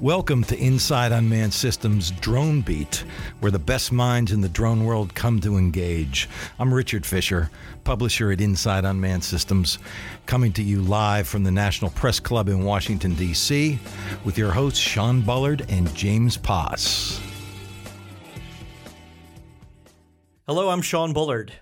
Welcome to Inside Unmanned Systems Drone Beat, where the best minds in the drone world come to engage. I'm Richard Fisher, publisher at Inside Unmanned Systems, coming to you live from the National Press Club in Washington, D.C., with your hosts Sean Bullard and James Poss. Hello, I'm Sean Bullard.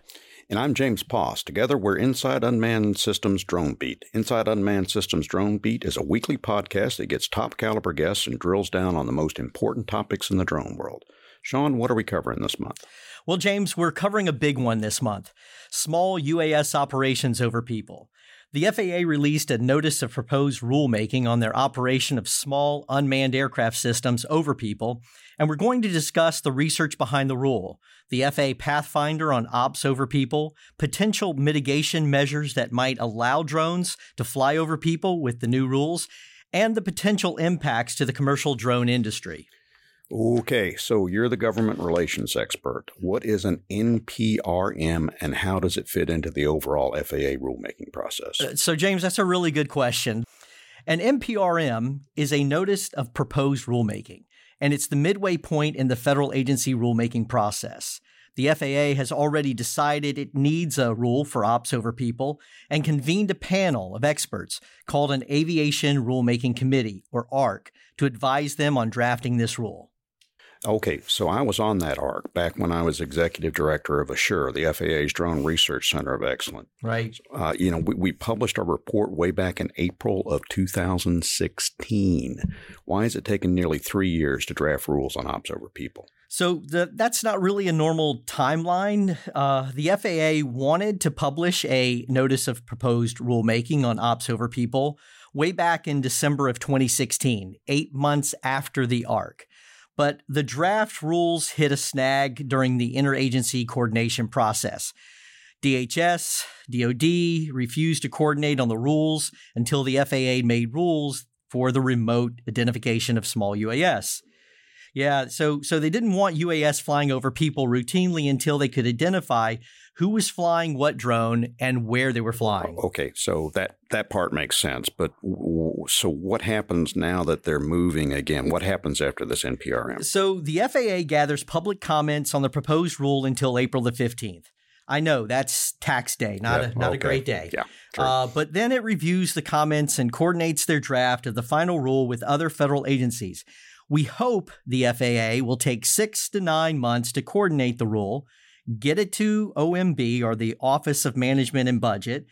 And I'm James Poss. Together, we're Inside Unmanned Systems Drone Beat. Inside Unmanned Systems Drone Beat is a weekly podcast that gets top caliber guests and drills down on the most important topics in the drone world. Sean, what are we covering this month? Well, James, we're covering a big one this month small UAS operations over people. The FAA released a notice of proposed rulemaking on their operation of small unmanned aircraft systems over people, and we're going to discuss the research behind the rule, the FAA Pathfinder on ops over people, potential mitigation measures that might allow drones to fly over people with the new rules, and the potential impacts to the commercial drone industry. Okay, so you're the government relations expert. What is an NPRM and how does it fit into the overall FAA rulemaking process? Uh, so, James, that's a really good question. An NPRM is a notice of proposed rulemaking and it's the midway point in the federal agency rulemaking process. The FAA has already decided it needs a rule for ops over people and convened a panel of experts called an Aviation Rulemaking Committee, or ARC, to advise them on drafting this rule. Okay, so I was on that arc back when I was executive director of Assure, the FAA's Drone Research Center of Excellence. Right. Uh, you know, we, we, published our report way back in April of 2016. Why has it taken nearly three years to draft rules on ops over people? So the, that's not really a normal timeline. Uh, the FAA wanted to publish a notice of proposed rulemaking on ops over people way back in December of 2016, eight months after the ARC. But the draft rules hit a snag during the interagency coordination process. DHS, DoD refused to coordinate on the rules until the FAA made rules for the remote identification of small UAS. Yeah, so so they didn't want UAS flying over people routinely until they could identify who was flying what drone and where they were flying. Okay, so that that part makes sense. But so what happens now that they're moving again? What happens after this NPRM? So the FAA gathers public comments on the proposed rule until April the fifteenth. I know that's tax day, not a not okay. a great day. Yeah, uh, but then it reviews the comments and coordinates their draft of the final rule with other federal agencies. We hope the FAA will take six to nine months to coordinate the rule, get it to OMB or the Office of Management and Budget,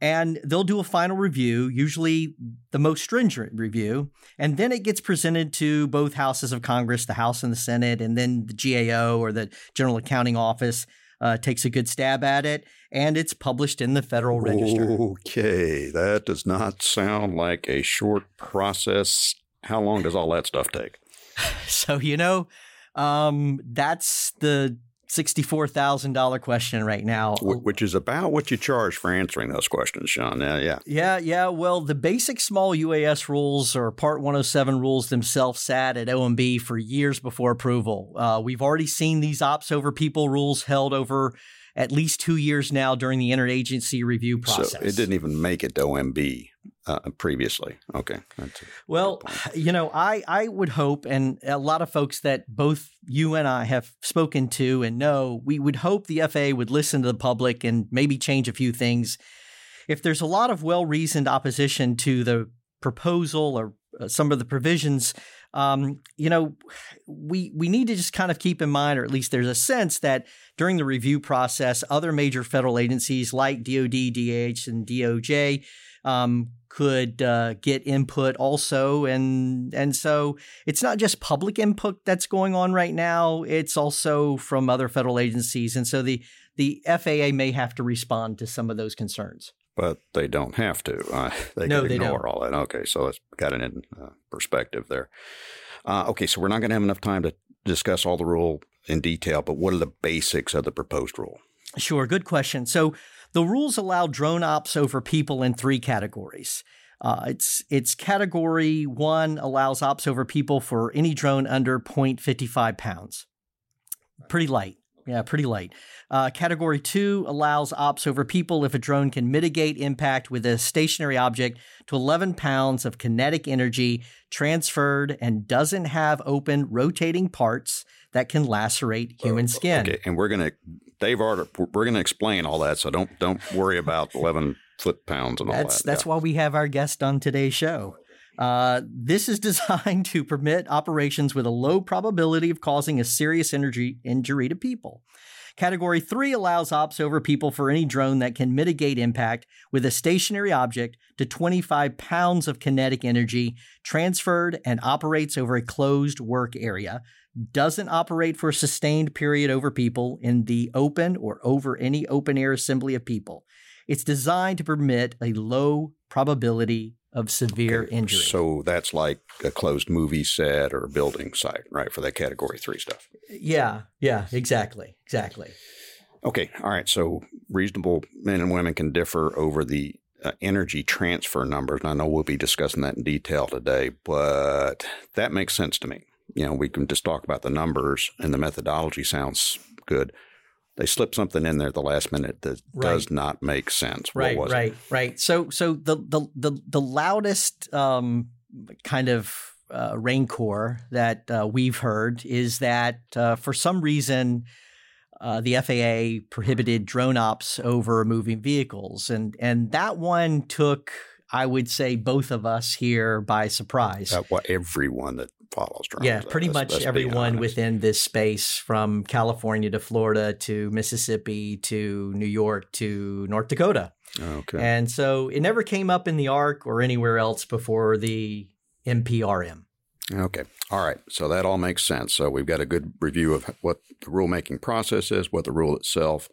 and they'll do a final review, usually the most stringent review, and then it gets presented to both houses of Congress, the House and the Senate, and then the GAO or the General Accounting Office uh, takes a good stab at it, and it's published in the Federal Register. Okay, that does not sound like a short process how long does all that stuff take? So, you know, um, that's the $64,000 question right now. Which is about what you charge for answering those questions, Sean. Yeah, yeah. Yeah, yeah. Well, the basic small UAS rules or Part 107 rules themselves sat at OMB for years before approval. Uh, we've already seen these ops over people rules held over at least two years now during the interagency review process. So it didn't even make it to OMB uh, previously. Okay. well, you know, I, I would hope, and a lot of folks that both you and I have spoken to and know, we would hope the FAA would listen to the public and maybe change a few things. If there's a lot of well reasoned opposition to the proposal or uh, some of the provisions, um, you know, we we need to just kind of keep in mind, or at least there's a sense that during the review process, other major federal agencies like DoD, DH, and DOJ um, could uh, get input also, and and so it's not just public input that's going on right now; it's also from other federal agencies, and so the the FAA may have to respond to some of those concerns but they don't have to. Uh, they no, can ignore don't. all that. Okay, so it's got it in uh, perspective there. Uh, okay, so we're not going to have enough time to discuss all the rule in detail, but what are the basics of the proposed rule? Sure, good question. So the rules allow drone ops over people in three categories. Uh, it's it's category one allows ops over people for any drone under 0.55 pounds. Pretty light. Yeah, pretty light. Uh, category two allows ops over people if a drone can mitigate impact with a stationary object to 11 pounds of kinetic energy transferred and doesn't have open rotating parts that can lacerate human skin. Okay, and we're gonna Dave Arter, we're gonna explain all that, so don't don't worry about 11 foot pounds and all that's, that. That's yeah. why we have our guest on today's show. Uh, this is designed to permit operations with a low probability of causing a serious energy injury to people. Category 3 allows ops over people for any drone that can mitigate impact with a stationary object to 25 pounds of kinetic energy transferred and operates over a closed work area, doesn't operate for a sustained period over people in the open or over any open air assembly of people. It's designed to permit a low probability of severe okay. injury. So that's like a closed movie set or a building site, right? For that category three stuff. Yeah, yeah, exactly, exactly. Okay, all right. So reasonable men and women can differ over the uh, energy transfer numbers. And I know we'll be discussing that in detail today, but that makes sense to me. You know, we can just talk about the numbers and the methodology sounds good they slip something in there at the last minute that right. does not make sense. Right, right, it? right. So, so the the the, the loudest um, kind of uh, rancor that uh, we've heard is that uh, for some reason. Uh, the FAA prohibited drone ops over moving vehicles, and and that one took, I would say, both of us here by surprise. Uh, well, everyone that follows drones. Yeah, pretty much everyone within this space from California to Florida to Mississippi to New York to North Dakota. Okay. And so it never came up in the ARC or anywhere else before the NPRM. Okay. All right. So that all makes sense. So we've got a good review of what the rulemaking process is, what the rule itself.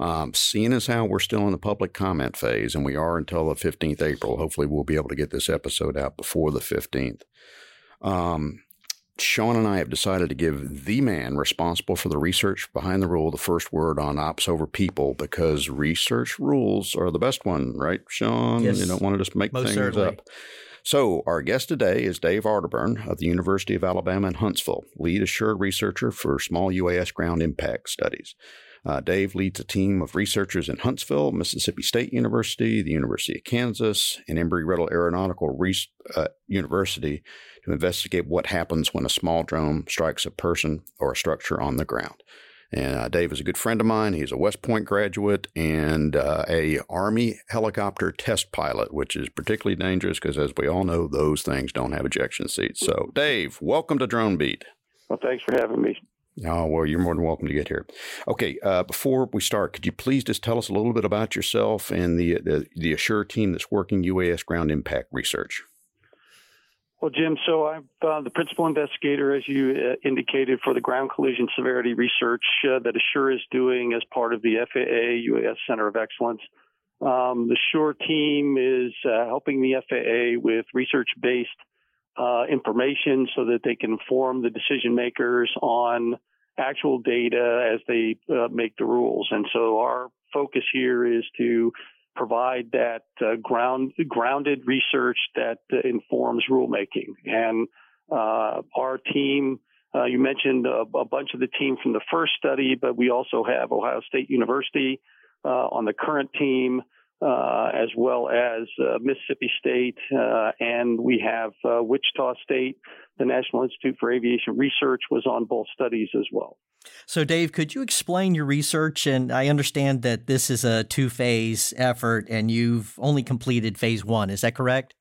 Um, seeing as how we're still in the public comment phase, and we are until the 15th April, hopefully we'll be able to get this episode out before the 15th. Um, Sean and I have decided to give the man responsible for the research behind the rule the first word on ops over people because research rules are the best one, right, Sean? Yes. You don't want to just make Most things certainly. up. So, our guest today is Dave Arterburn of the University of Alabama in Huntsville, lead assured researcher for small UAS ground impact studies. Uh, Dave leads a team of researchers in Huntsville, Mississippi State University, the University of Kansas, and Embry-Riddle Aeronautical Re- uh, University to investigate what happens when a small drone strikes a person or a structure on the ground. And uh, Dave is a good friend of mine. He's a West Point graduate and uh, a Army helicopter test pilot, which is particularly dangerous because, as we all know, those things don't have ejection seats. So, Dave, welcome to Drone Beat. Well, thanks for having me. Oh, well, you're more than welcome to get here. Okay, uh, before we start, could you please just tell us a little bit about yourself and the, the, the Assure team that's working UAS ground impact research? Well, Jim, so I'm uh, the principal investigator, as you uh, indicated, for the ground collision severity research uh, that Assure is doing as part of the FAA UAS Center of Excellence. Um, the Assure team is uh, helping the FAA with research based uh, information so that they can inform the decision makers on actual data as they uh, make the rules. And so our focus here is to provide that uh, ground grounded research that uh, informs rulemaking. And uh, our team, uh, you mentioned a, a, bunch of the team from the first study, but we also have Ohio State University uh, on the current team. Uh, as well as uh, Mississippi State, uh, and we have Wichita State. The National Institute for Aviation Research was on both studies as well. So, Dave, could you explain your research? And I understand that this is a two phase effort and you've only completed phase one. Is that correct?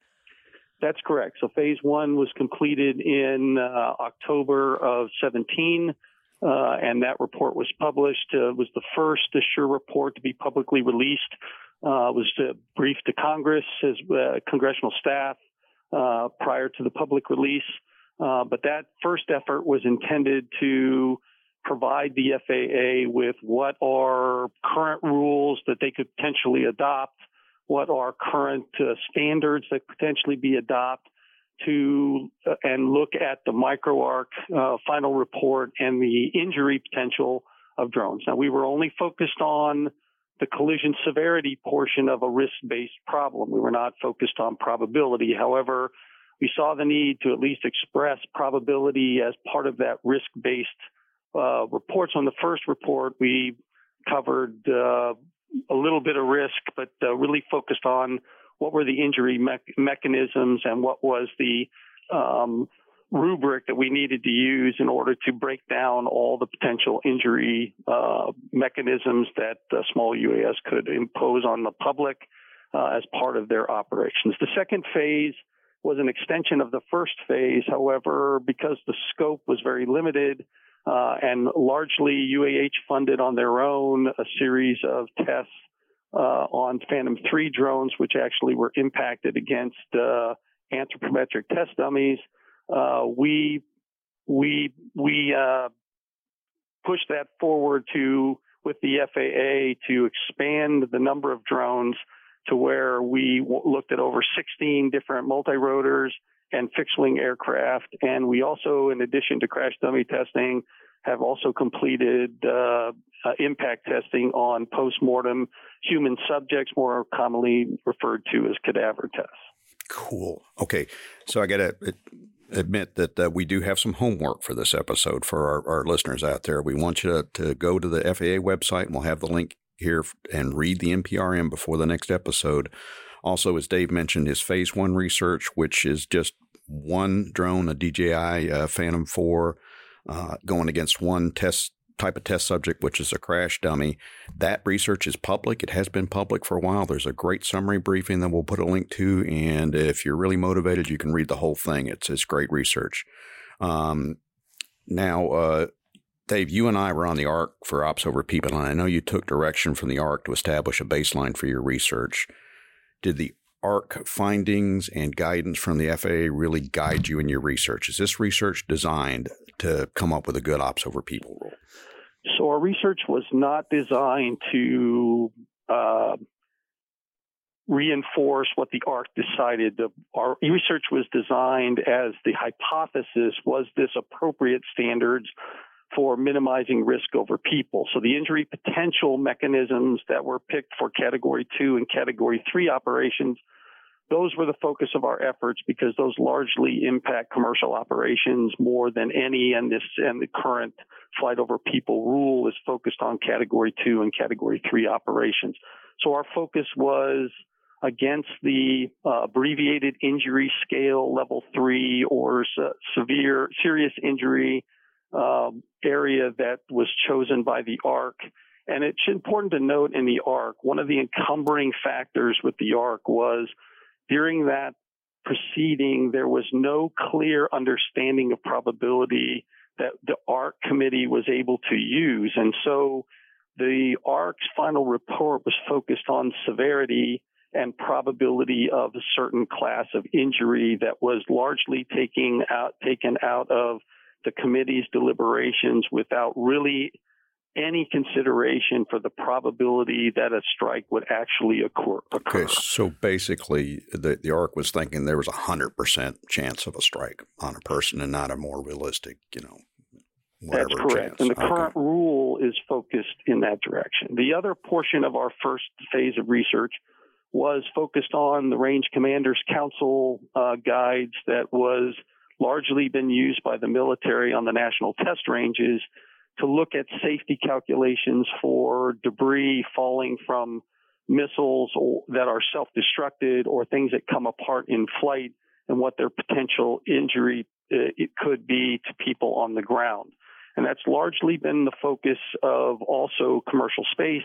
That's correct. So, phase one was completed in uh, October of 17. Uh, and that report was published. Uh, was the first Assure report to be publicly released. Uh, was briefed to Congress as uh, congressional staff uh, prior to the public release. but that first effort was intended to provide the FAA with what are current rules that they could potentially adopt, what are current uh, standards that potentially be adopted to uh, and look at the microarc uh, final report and the injury potential of drones. Now we were only focused on the collision severity portion of a risk-based problem. We were not focused on probability. However, we saw the need to at least express probability as part of that risk-based uh, reports. On the first report, we covered uh, a little bit of risk, but uh, really focused on what were the injury me- mechanisms and what was the um, rubric that we needed to use in order to break down all the potential injury uh, mechanisms that small UAS could impose on the public uh, as part of their operations. The second phase was an extension of the first phase. However, because the scope was very limited uh, and largely UAH funded on their own a series of tests uh, on Phantom 3 drones, which actually were impacted against uh, anthropometric test dummies, uh, we we we uh, pushed that forward to with the FAA to expand the number of drones to where we w- looked at over 16 different multi-rotors and fixed-wing aircraft, and we also, in addition to crash dummy testing, have also completed uh, uh, impact testing on post-mortem human subjects, more commonly referred to as cadaver tests. Cool. Okay, so I got to admit that uh, we do have some homework for this episode for our, our listeners out there. We want you to, to, go to the FAA website, and we'll have the link here and read the NPRM before the next episode. Also, as Dave mentioned, his phase one research, which is just one drone, a DJI uh, Phantom 4, uh, going against one test type of test subject, which is a crash dummy. That research is public. It has been public for a while. There's a great summary briefing that we'll put a link to. And if you're really motivated, you can read the whole thing. It's, it's great research. Um, now, uh, Dave, you and I were on the ARC for Ops Over People, and I know you took direction from the ARC to establish a baseline for your research. Did the ARC findings and guidance from the FAA really guide you in your research? Is this research designed to come up with a good Ops Over People rule? So our research was not designed to uh, reinforce what the ARC decided. Our research was designed as the hypothesis was this appropriate standards for minimizing risk over people. So the injury potential mechanisms that were picked for category two and category three operations those were the focus of our efforts because those largely impact commercial operations more than any and this and the current flight over people rule is focused on category 2 and category 3 operations so our focus was against the uh, abbreviated injury scale level 3 or uh, severe serious injury um, area that was chosen by the ARC and it's important to note in the ARC one of the encumbering factors with the ARC was during that proceeding, there was no clear understanding of probability that the ARC committee was able to use. And so the ARC's final report was focused on severity and probability of a certain class of injury that was largely taking out, taken out of the committee's deliberations without really any consideration for the probability that a strike would actually occur. Okay, so basically, the, the ARC was thinking there was a 100% chance of a strike on a person and not a more realistic, you know, That's correct. Chance. And the okay. current rule is focused in that direction. The other portion of our first phase of research was focused on the Range Commanders Council uh, guides that was largely been used by the military on the national test ranges to look at safety calculations for debris falling from missiles that are self-destructed or things that come apart in flight and what their potential injury uh, it could be to people on the ground. And that's largely been the focus of also commercial space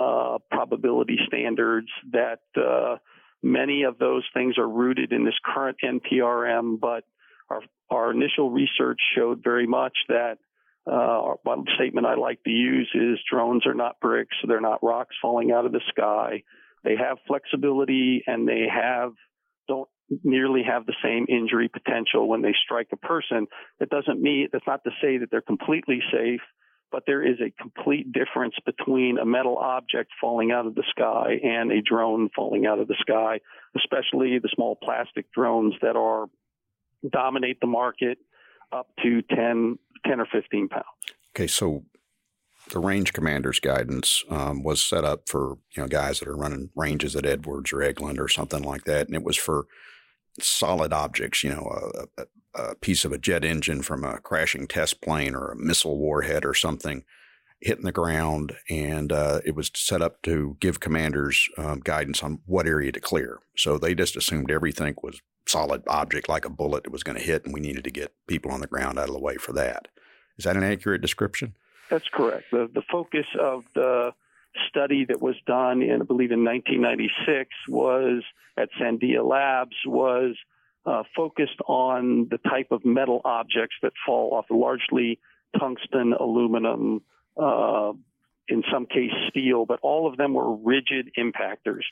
uh, probability standards that uh, many of those things are rooted in this current NPRM, but our, our initial research showed very much that uh, one statement I like to use is drones are not bricks. They're not rocks falling out of the sky. They have flexibility and they have, don't nearly have the same injury potential when they strike a person. That doesn't mean, that's not to say that they're completely safe, but there is a complete difference between a metal object falling out of the sky and a drone falling out of the sky, especially the small plastic drones that are dominate the market up to 10 10 or 15 pounds. Okay, so the range commander's guidance um, was set up for you know guys that are running ranges at Edwards or Eglin or something like that, and it was for solid objects, you know, a, a, a, piece of a jet engine from a crashing test plane or a missile warhead or something hitting the ground. And uh, it was set up to give commanders um, guidance on what area to clear. So they just assumed everything was solid object like a bullet that was going to hit, and we needed to get people on the ground out of the way for that. Is that an accurate description? That's correct. The, the focus of the study that was done in, I believe, in 1996 was at Sandia Labs was uh, focused on the type of metal objects that fall off, largely tungsten, aluminum, uh, in some case steel, but all of them were rigid impactors.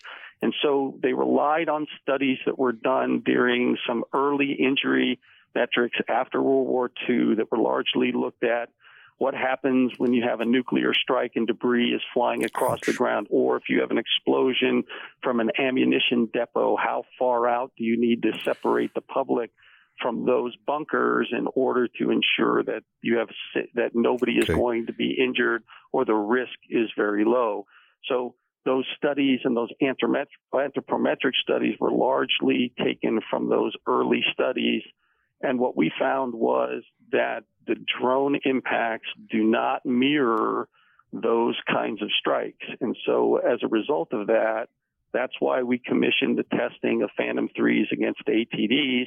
And so they relied on studies that were done during some early injury metrics after World War II that were largely looked at what happens when you have a nuclear strike and debris is flying across the ground, or if you have an explosion from an ammunition depot, how far out do you need to separate the public from those bunkers in order to ensure that you have that nobody is okay. going to be injured or the risk is very low. So those studies and those anthropometric studies were largely taken from those early studies. And what we found was that the drone impacts do not mirror those kinds of strikes. And so as a result of that, that's why we commissioned the testing of Phantom 3s against ATDs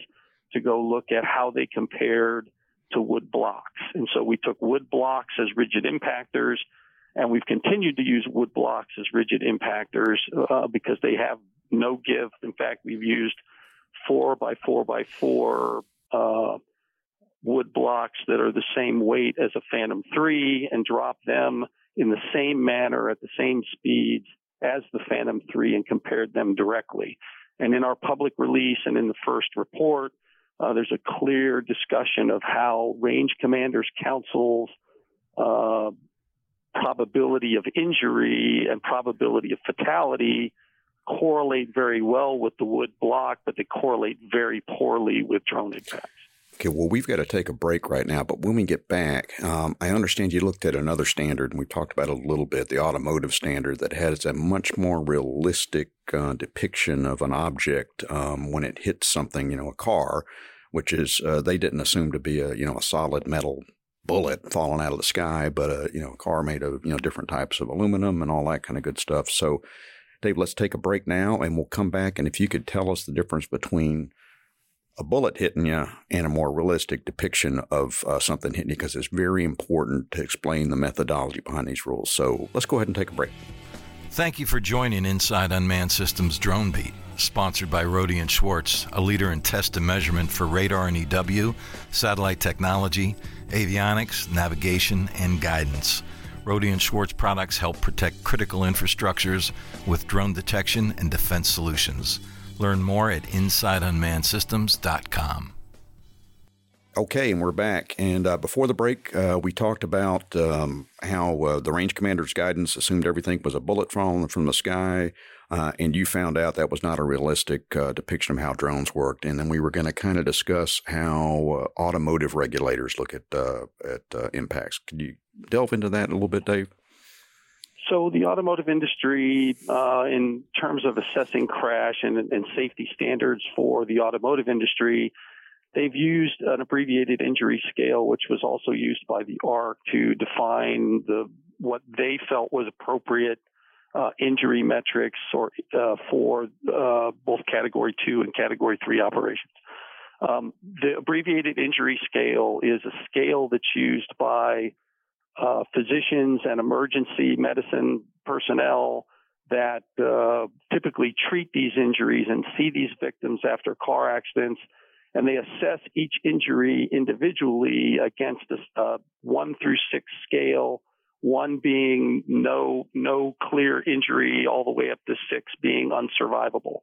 to go look at how they compared to wood blocks. And so we took wood blocks as rigid impactors and we've continued to use wood blocks as rigid impactors uh, because they have no give. In fact, we've used four by four by four uh, wood blocks that are the same weight as a Phantom 3 and drop them in the same manner at the same speeds as the Phantom 3 and compared them directly. And in our public release and in the first report, uh, there's a clear discussion of how range commanders councils uh, probability of injury and probability of fatality correlate very well with the wood block, but they correlate very poorly with drone impacts. Okay, well, we've got to take a break right now, but when we get back, um, I understand you looked at another standard, and we talked about a little bit the automotive standard that has a much more realistic uh, depiction of an object um, when it hits something, you know, a car, which is uh, they didn't assume to be a, you know, a solid metal bullet falling out of the sky, but a you know a car made of you know different types of aluminum and all that kind of good stuff. So, Dave, let's take a break now, and we'll come back. And if you could tell us the difference between a bullet hitting you and a more realistic depiction of uh, something hitting you, because it's very important to explain the methodology behind these rules. So let's go ahead and take a break. Thank you for joining Inside Unmanned Systems Drone Beat, sponsored by Rohde and Schwarz, a leader in test and measurement for radar and EW, satellite technology, avionics, navigation, and guidance. Rohde and Schwarz products help protect critical infrastructures with drone detection and defense solutions. Learn more at InsideUnmannedSystems.com. Okay, and we're back. And uh, before the break, uh, we talked about um, how uh, the range commander's guidance assumed everything was a bullet falling from the sky, uh, and you found out that was not a realistic uh, depiction of how drones worked. And then we were going to kind of discuss how uh, automotive regulators look at at impacts. Can you delve into that a little bit, Dave? So the automotive industry, in terms of assessing crash and, and safety standards for the automotive industry, They've used an abbreviated injury scale, which was also used by the ARC to define the what they felt was appropriate uh, injury metrics or uh, for uh, both Category Two and Category Three operations. Um, the abbreviated injury scale is a scale that's used by uh, physicians and emergency medicine personnel that uh, typically treat these injuries and see these victims after car accidents and they assess each injury individually against a, one through six scale, one being no, no clear injury all the way up to six being unsurvivable.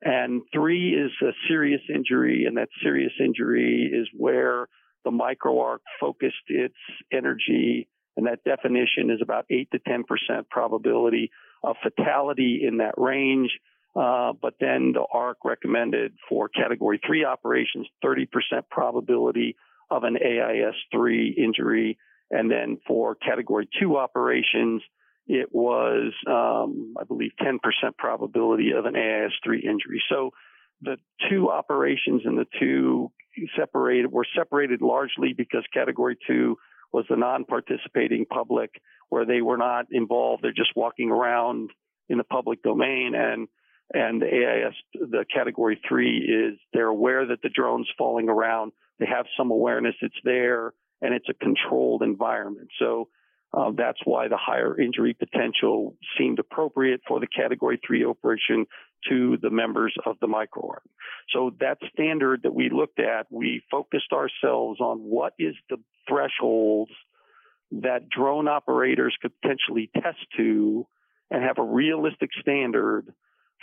And three is a serious injury, and that serious injury is where the microarc focused its energy, and that definition is about 8 to 10% probability of fatality in that range. Uh, but then the ARC recommended for category three operations, 30% probability of an AIS three injury. And then for category two operations, it was, um, I believe, 10% probability of an AIS three injury. So the two operations and the two separated were separated largely because category two was the non-participating public where they were not involved. They're just walking around in the public domain and and the AIS, the category three is they're aware that the drone's falling around. They have some awareness it's there and it's a controlled environment. So uh, that's why the higher injury potential seemed appropriate for the category three operation to the members of the micro So that standard that we looked at, we focused ourselves on what is the thresholds that drone operators could potentially test to and have a realistic standard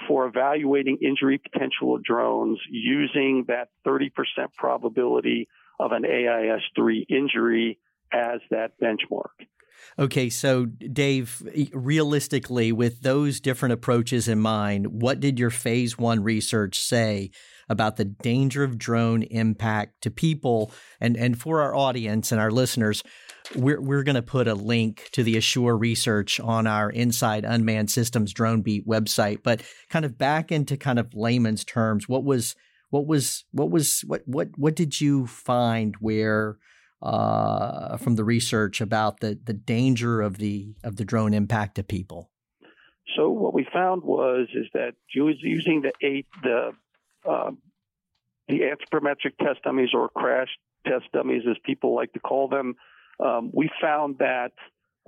for evaluating injury potential of drones using that 30% probability of an AIS 3 injury as that benchmark. Okay, so Dave, realistically, with those different approaches in mind, what did your phase one research say about the danger of drone impact to people? And, and for our audience and our listeners, we're, we're going to put a link to the Assure research on our Inside Unmanned Systems Drone Beat website. But kind of back into kind of layman's terms, what was what was what was what what what did you find where uh, from the research about the the danger of the of the drone impact to people? So what we found was is that using the eight the uh, the anthropometric test dummies or crash test dummies, as people like to call them, um, we found that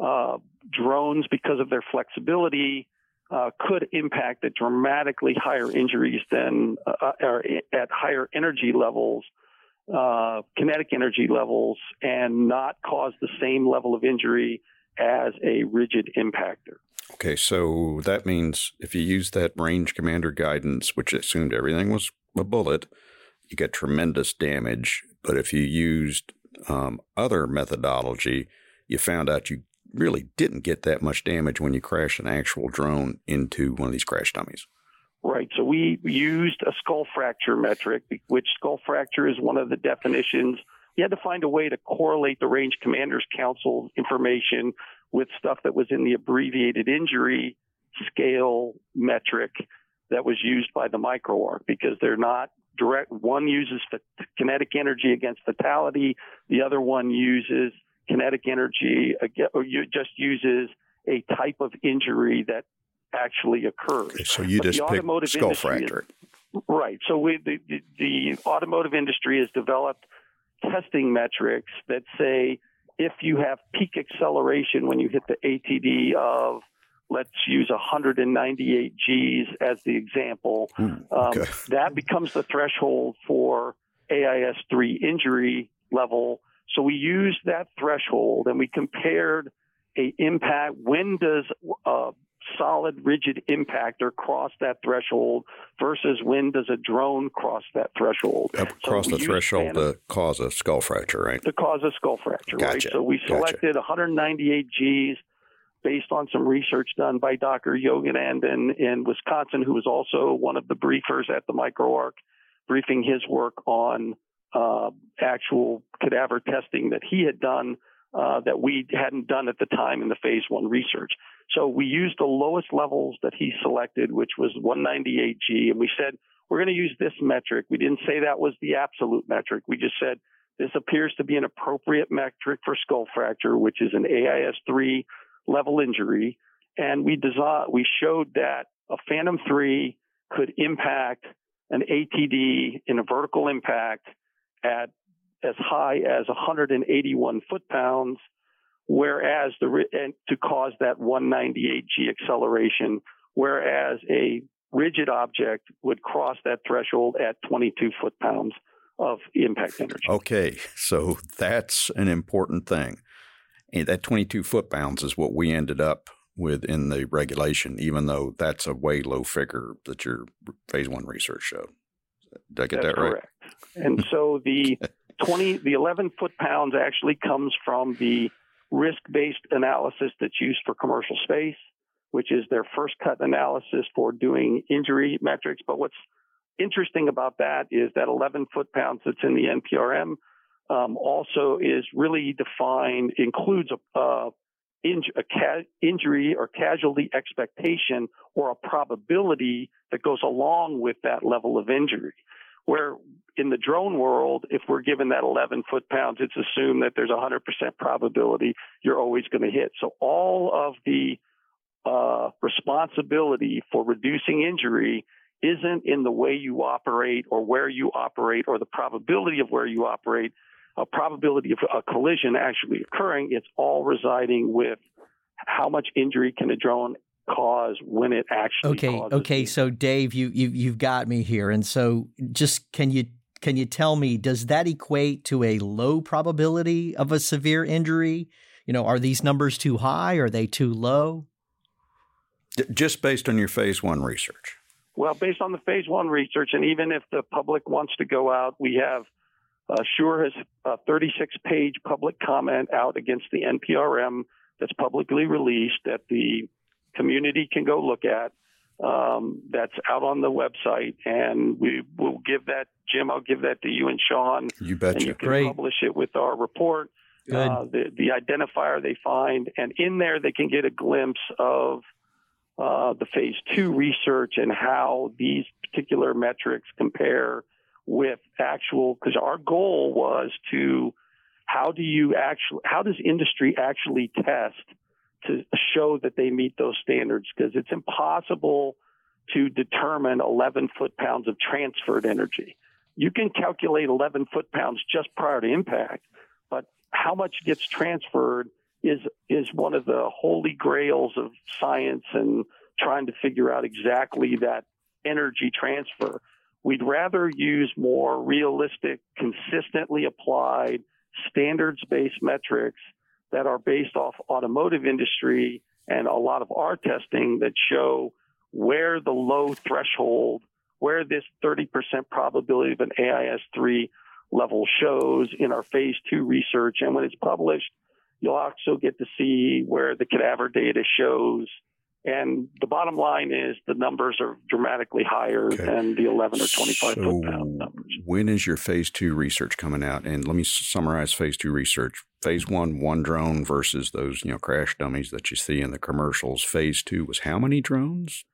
uh, drones, because of their flexibility, uh, could impact at dramatically higher injuries than uh, or at higher energy levels, uh, kinetic energy levels, and not cause the same level of injury as a rigid impactor. Okay, so that means if you use that range commander guidance, which assumed everything was a bullet, you get tremendous damage. But if you used um, other methodology, you found out you really didn't get that much damage when you crashed an actual drone into one of these crash dummies. Right. So we used a skull fracture metric, which skull fracture is one of the definitions. We had to find a way to correlate the Range Commanders Council information with stuff that was in the abbreviated injury scale metric that was used by the microarc because they're not direct. One uses kinetic energy against fatality. The other one uses kinetic energy, or just uses a type of injury that actually occurs. Okay, so you but just pick skull fracture. Is, right. So we, the, the, the automotive industry has developed testing metrics that say if you have peak acceleration when you hit the ATD of let's use 198 Gs as the example. Mm, okay. um, that becomes the threshold for AIS 3 injury level. So we used that threshold and we compared a impact. When does a solid rigid impactor cross that threshold versus when does a drone cross that threshold? cross so the threshold to cause a skull fracture, right? To cause a skull fracture, gotcha. right? So we selected gotcha. 198 Gs based on some research done by Dr. Yoganand in, in Wisconsin, who was also one of the briefers at the MicroArc, briefing his work on uh, actual cadaver testing that he had done uh, that we hadn't done at the time in the phase one research. So we used the lowest levels that he selected, which was 198G, and we said, we're going to use this metric. We didn't say that was the absolute metric. We just said, this appears to be an appropriate metric for skull fracture, which is an AIS-3 level injury. And we designed, we showed that a Phantom 3 could impact an ATD in a vertical impact at as high as 181 foot pounds, whereas the and to cause that 198 G acceleration, whereas a rigid object would cross that threshold at 22 foot pounds of impact energy. Okay, so that's an important thing. And that 22 foot pounds is what we ended up with in the regulation, even though that's a way low figure that your phase one research showed. Did I get that's that right? Correct. And so the 20, the 11 foot pounds actually comes from the risk based analysis that's used for commercial space, which is their first cut analysis for doing injury metrics. But what's interesting about that is that 11 foot pounds that's in the NPRM um, also is really defined, includes a, a ca- injury or casualty expectation or a probability that goes along with that level of injury. Where in the drone world, if we're given that 11 foot pounds, it's assumed that there's 100% probability you're always going to hit. So all of the uh, responsibility for reducing injury isn't in the way you operate or where you operate or the probability of where you operate, a probability of a collision actually occurring. It's all residing with how much injury can a drone cause when it actually okay okay so dave you, you you've got me here and so just can you can you tell me does that equate to a low probability of a severe injury? You know are these numbers too high? Are they too low? Just based on your phase one research. Well based on the phase one research and even if the public wants to go out we have uh, sure has a 36 page public comment out against the nprm that's publicly released that the community can go look at. Um, that's out on the website, and we will give that. Jim, I'll give that to you and Sean. You betcha. And you can Great. publish it with our report. Uh, the, the identifier they find, and in there they can get a glimpse of uh, the phase two research and how these particular metrics compare with actual. Because our goal was to how do you actually how does industry actually test to show that they meet those standards because it's impossible to determine 11 foot pounds of transferred energy. You can calculate 11 foot pounds just prior to impact, but how much gets transferred is is one of the holy grails of science and trying to figure out exactly that energy transfer. We'd rather use more realistic, consistently applied, standards based metrics that are based off automotive industry and a lot of our testing that show where the low threshold, where this 30% probability of an AIS3 level shows in our phase two research. And when it's published, you'll also get to see where the cadaver data shows and the bottom line is the numbers are dramatically higher okay. than the 11 or 25 so foot pound numbers. When is your phase two research coming out? And let me summarize phase two research. Phase one, one drone versus those, you know, crash dummies that you see in the commercials. Phase two was how many drones?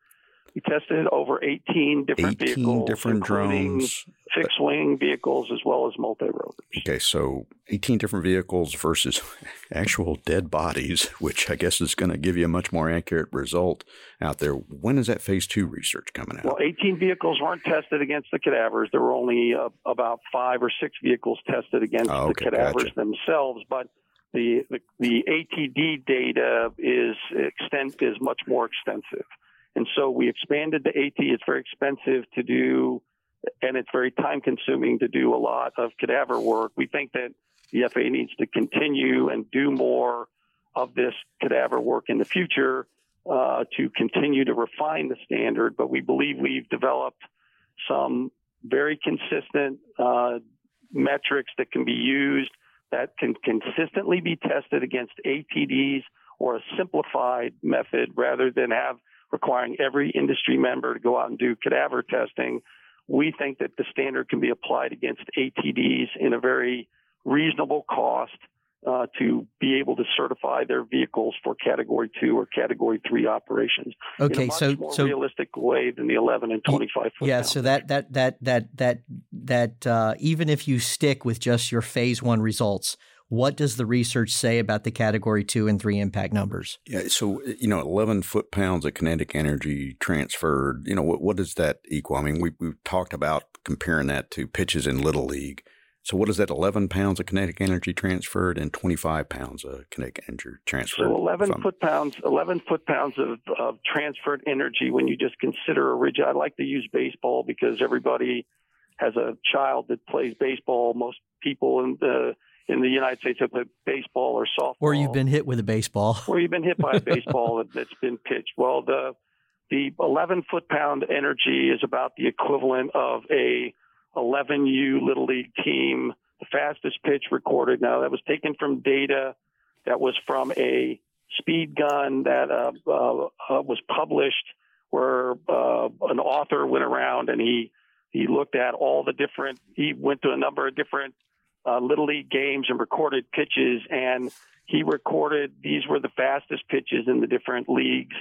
We tested over 18 different 18 vehicles, different drones, fixed wing vehicles as well as multi rotors. Okay, so 18 different vehicles versus actual dead bodies, which I guess is going to give you a much more accurate result out there. When is that phase two research coming out? Well, 18 vehicles weren't tested against the cadavers. There were only uh, about five or six vehicles tested against oh, okay, the cadavers gotcha. themselves, but the, the, the ATD data is extent is much more extensive. And so we expanded the AT. It's very expensive to do, and it's very time consuming to do a lot of cadaver work. We think that the FAA needs to continue and do more of this cadaver work in the future uh, to continue to refine the standard. But we believe we've developed some very consistent uh, metrics that can be used that can consistently be tested against ATDs or a simplified method rather than have requiring every industry member to go out and do cadaver testing. We think that the standard can be applied against ATDs in a very reasonable cost uh, to be able to certify their vehicles for Category Two or Category Three operations. Okay, in a so more so realistic way than the 11 and 25 foot. Yeah, so that that that that that that uh, even if you stick with just your Phase One results, what does the research say about the category two and three impact numbers? Yeah, so you know, eleven foot pounds of kinetic energy transferred. You know, what what does that equal? I mean, we we talked about comparing that to pitches in little league. So what is that? Eleven pounds of kinetic energy transferred and twenty five pounds of kinetic energy transferred. So eleven foot pounds, eleven foot pounds of, of transferred energy. When you just consider a rigid, I like to use baseball because everybody has a child that plays baseball. Most people in the in the United States have played baseball or softball. Or you've been hit with a baseball. or you've been hit by a baseball that's been pitched. Well, the the 11 foot pound energy is about the equivalent of a 11U little league team. The fastest pitch recorded. Now that was taken from data that was from a speed gun that uh, uh, uh, was published, where uh, an author went around and he he looked at all the different. He went to a number of different uh, little league games and recorded pitches, and he recorded these were the fastest pitches in the different leagues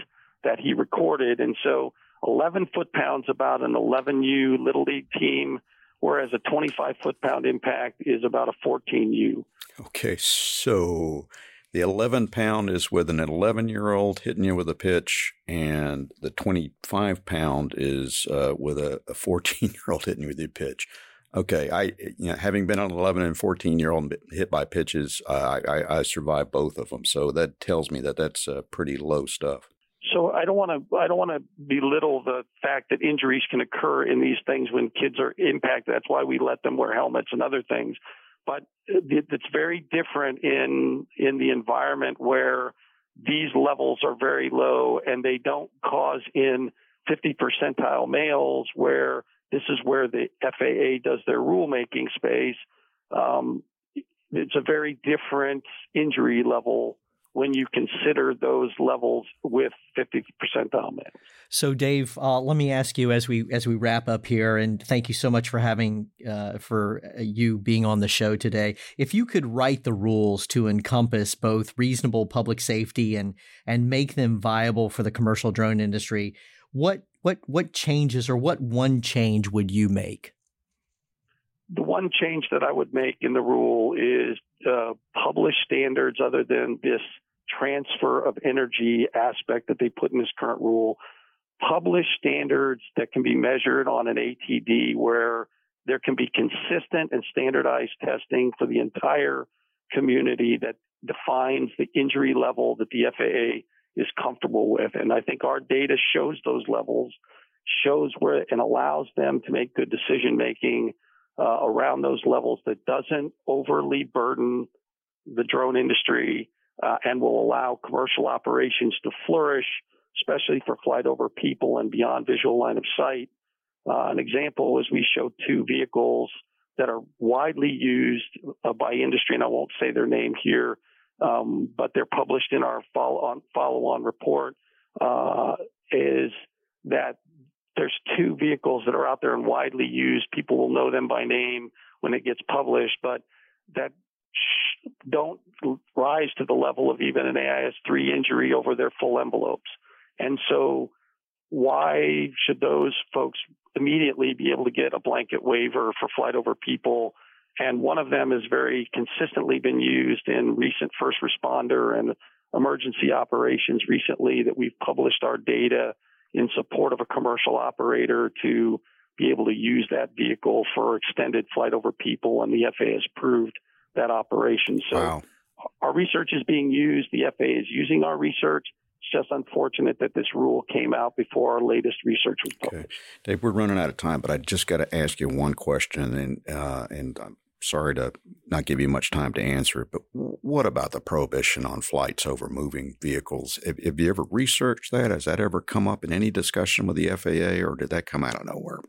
that he recorded. And so 11 foot pounds about an 11U little league team, whereas a 25 foot pound impact is about a 14U. Okay, so the 11 pound is with an 11 year old hitting you with a pitch, and the 25 pound is uh, with a 14 year old hitting you with a pitch. Okay, I you know having been an 11 and 14 year old hit by pitches, uh, I, I survived both of them. So that tells me that that's uh, pretty low stuff. So I don't want to I don't want to belittle the fact that injuries can occur in these things when kids are impacted. That's why we let them wear helmets and other things. But it's very different in in the environment where these levels are very low and they don't cause in 50 percentile males where this is where the FAA does their rulemaking space. Um, it's a very different injury level when you consider those levels with 50 percentile males. So, Dave, uh, let me ask you as we as we wrap up here, and thank you so much for having uh, for uh, you being on the show today. If you could write the rules to encompass both reasonable public safety and and make them viable for the commercial drone industry, what what what changes or what one change would you make? The one change that I would make in the rule is uh, publish standards other than this transfer of energy aspect that they put in this current rule. Publish standards that can be measured on an ATD where there can be consistent and standardized testing for the entire community that defines the injury level that the FAA is comfortable with. And I think our data shows those levels, shows where and allows them to make good decision making uh, around those levels that doesn't overly burden the drone industry uh, and will allow commercial operations to flourish, especially for flight over people and beyond visual line of sight. Uh, an example is we showed two vehicles that are widely used uh, by industry, and I won't say their name here, um, but they're published in our follow-on, follow-on report. Uh, is that there's two vehicles that are out there and widely used. People will know them by name when it gets published, but that don't rise to the level of even an AIS-3 injury over their full envelopes. And so why should those folks immediately be able to get a blanket waiver for flight over people? And one of them has very consistently been used in recent first responder and emergency operations recently that we've published our data in support of a commercial operator to be able to use that vehicle for extended flight over people and the FAA has approved that operation. So wow. our research is being used. The FAA is using our research. It's just unfortunate that this rule came out before our latest research was published. Okay. Dave, we're running out of time, but I just got to ask you one question, and uh, and I'm sorry to not give you much time to answer it, but what about the prohibition on flights over moving vehicles? Have, have you ever researched that? Has that ever come up in any discussion with the FAA, or did that come out of nowhere?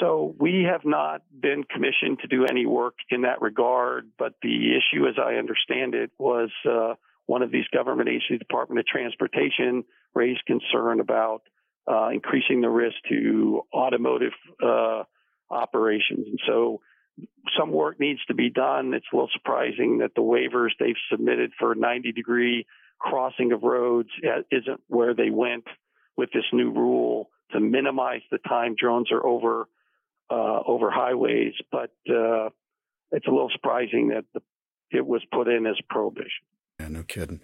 So we have not been commissioned to do any work in that regard, but the issue, as I understand it, was uh, one of these government agencies, Department of Transportation, raised concern about uh, increasing the risk to automotive uh, operations. And so some work needs to be done. It's a little surprising that the waivers they've submitted for 90 degree crossing of roads uh, isn't where they went with this new rule to minimize the time drones are over uh, over highways, but uh, it's a little surprising that the, it was put in as prohibition. Yeah, no kidding.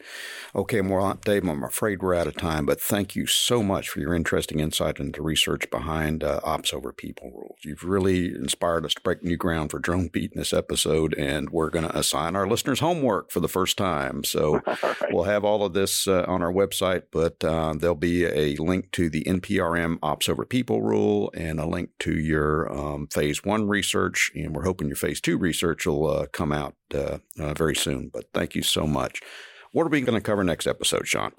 Okay, well, Dave, I'm afraid we're out of time, but thank you so much for your interesting insight into research behind uh, Ops Over People rules. You've really inspired us to break new ground for Drone Beat in this episode, and we're going to assign our listeners homework for the first time. So right. we'll have all of this uh, on our website, but uh, there'll be a link to the NPRM Ops Over People rule and a link to your um, phase one research, and we're hoping your phase two research will uh, come out uh, uh, very soon. But thank you so much. What are we going to cover next episode, Sean?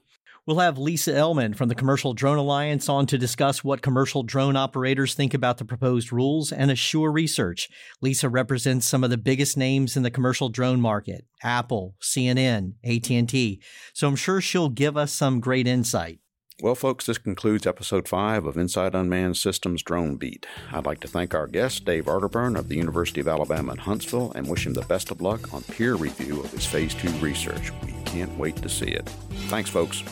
We'll have Lisa Ellman from the Commercial Drone Alliance on to discuss what commercial drone operators think about the proposed rules and Assure Research. Lisa represents some of the biggest names in the commercial drone market: Apple, CNN, AT&T. So I'm sure she'll give us some great insight. Well, folks, this concludes episode five of Inside Unmanned Systems Drone Beat. I'd like to thank our guest, Dave Arterburn of the University of Alabama in Huntsville, and wish him the best of luck on peer review of his Phase 2 research. We can't wait to see it. Thanks, folks.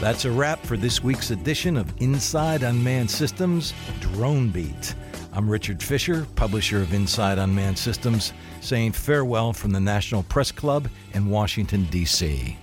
That's a wrap for this week's edition of Inside Unmanned Systems Drone Beat. I'm Richard Fisher, publisher of Inside Unmanned Systems, saying farewell from the National Press Club in Washington, D.C.